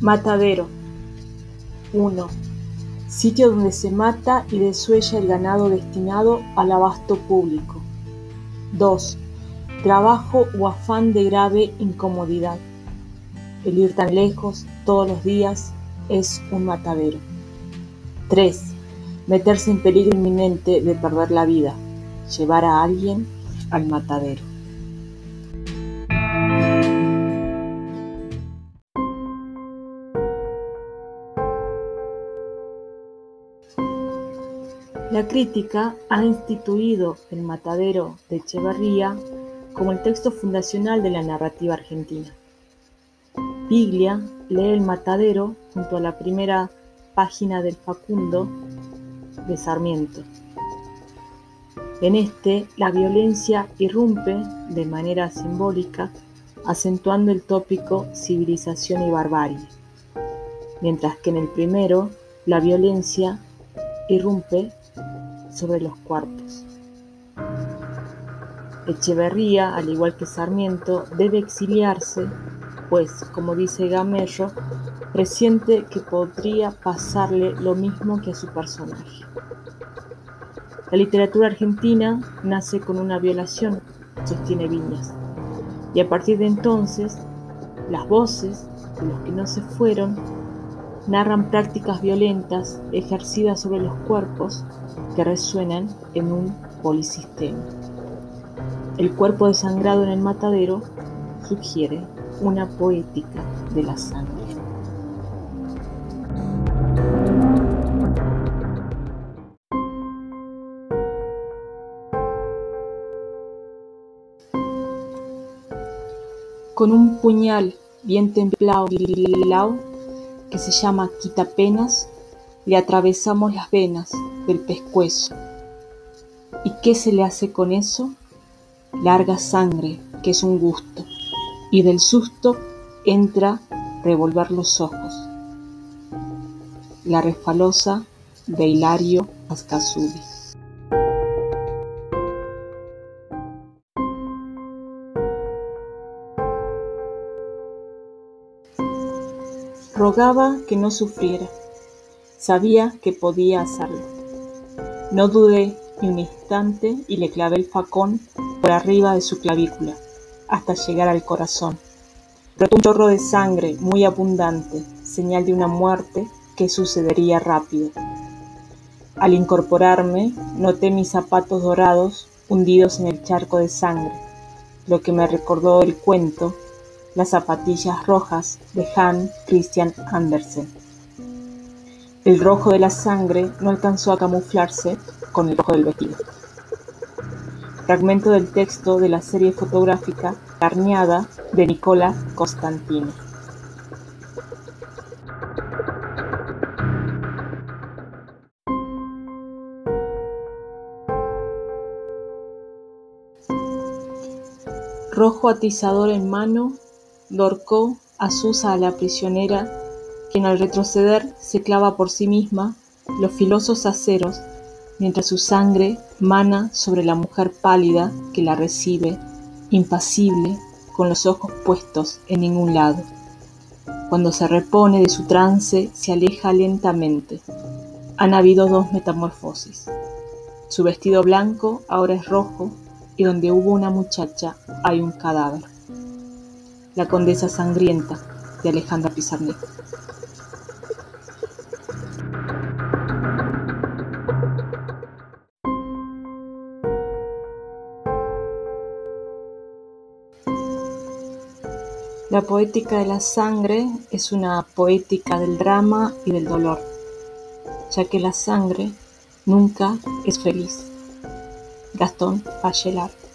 Matadero 1. Sitio donde se mata y desuella el ganado destinado al abasto público. 2. Trabajo o afán de grave incomodidad. El ir tan lejos todos los días es un matadero. 3. Meterse en peligro inminente de perder la vida. Llevar a alguien al matadero. La crítica ha instituido el matadero de Echeverría como el texto fundacional de la narrativa argentina. Piglia lee el matadero junto a la primera página del Facundo de Sarmiento. En este, la violencia irrumpe de manera simbólica, acentuando el tópico civilización y barbarie, mientras que en el primero, la violencia irrumpe sobre los cuartos. Echeverría, al igual que Sarmiento, debe exiliarse, pues, como dice Gamello, presiente que podría pasarle lo mismo que a su personaje. La literatura argentina nace con una violación, sostiene Viñas, y a partir de entonces, las voces de los que no se fueron narran prácticas violentas ejercidas sobre los cuerpos que resuenan en un polisistema. El cuerpo desangrado en el matadero sugiere una poética de la sangre. Con un puñal bien templado que se llama quitapenas, le atravesamos las venas del pescuezo. ¿Y qué se le hace con eso? Larga sangre, que es un gusto, y del susto entra revolver los ojos. La refalosa de Hilario Ascasubi. Rogaba que no sufriera. Sabía que podía hacerlo. No dudé ni un instante y le clavé el facón por arriba de su clavícula hasta llegar al corazón. Brotó un chorro de sangre muy abundante, señal de una muerte que sucedería rápido. Al incorporarme, noté mis zapatos dorados hundidos en el charco de sangre, lo que me recordó el cuento las zapatillas rojas de Han Christian Andersen. El rojo de la sangre no alcanzó a camuflarse con el rojo del vestido. Fragmento del texto de la serie fotográfica Carneada de Nicola Costantino. Rojo atizador en mano, Lorcó asusa a la prisionera, quien al retroceder se clava por sí misma los filosos aceros, mientras su sangre mana sobre la mujer pálida que la recibe, impasible, con los ojos puestos en ningún lado. Cuando se repone de su trance, se aleja lentamente. Han habido dos metamorfosis. Su vestido blanco ahora es rojo y donde hubo una muchacha hay un cadáver. La condesa sangrienta de Alejandra Pizarnik. La poética de la sangre es una poética del drama y del dolor, ya que la sangre nunca es feliz. Gastón Bachelard